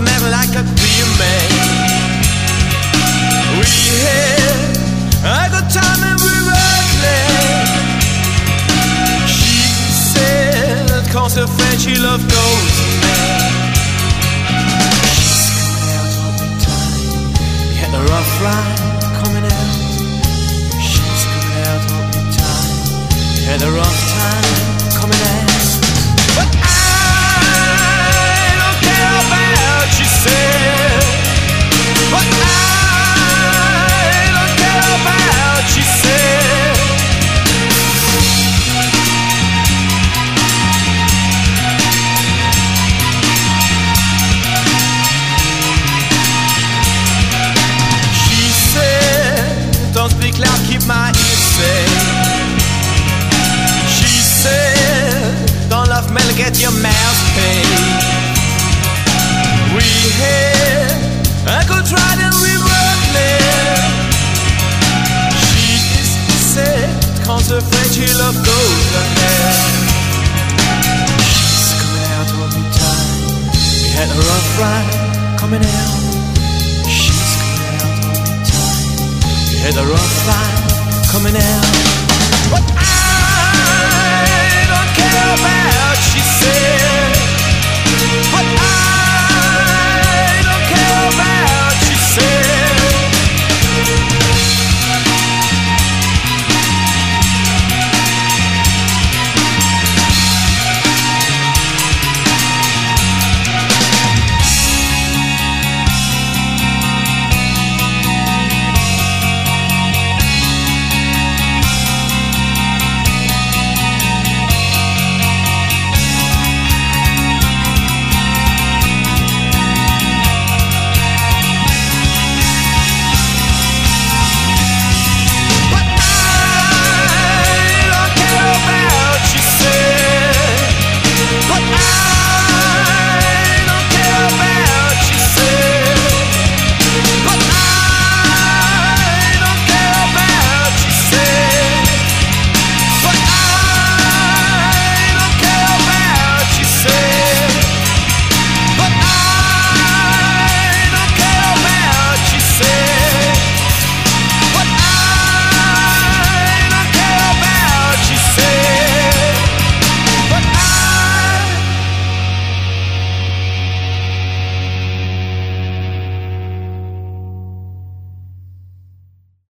me like a real man. We had a good time and we were glad. She said, cause her friend she loved goes mad. She's coming out all the time. We had a rough ride coming out. She's coming out all the time. We had a rough Loud, keep my ears safe. She said, Don't laugh, Mel, get your mouth paid. We had a good ride and we were. She is said, Cause afraid she loved golden hair. She's coming out all the time. We had a rough ride coming out. hear the rock line coming out. But I don't care about you.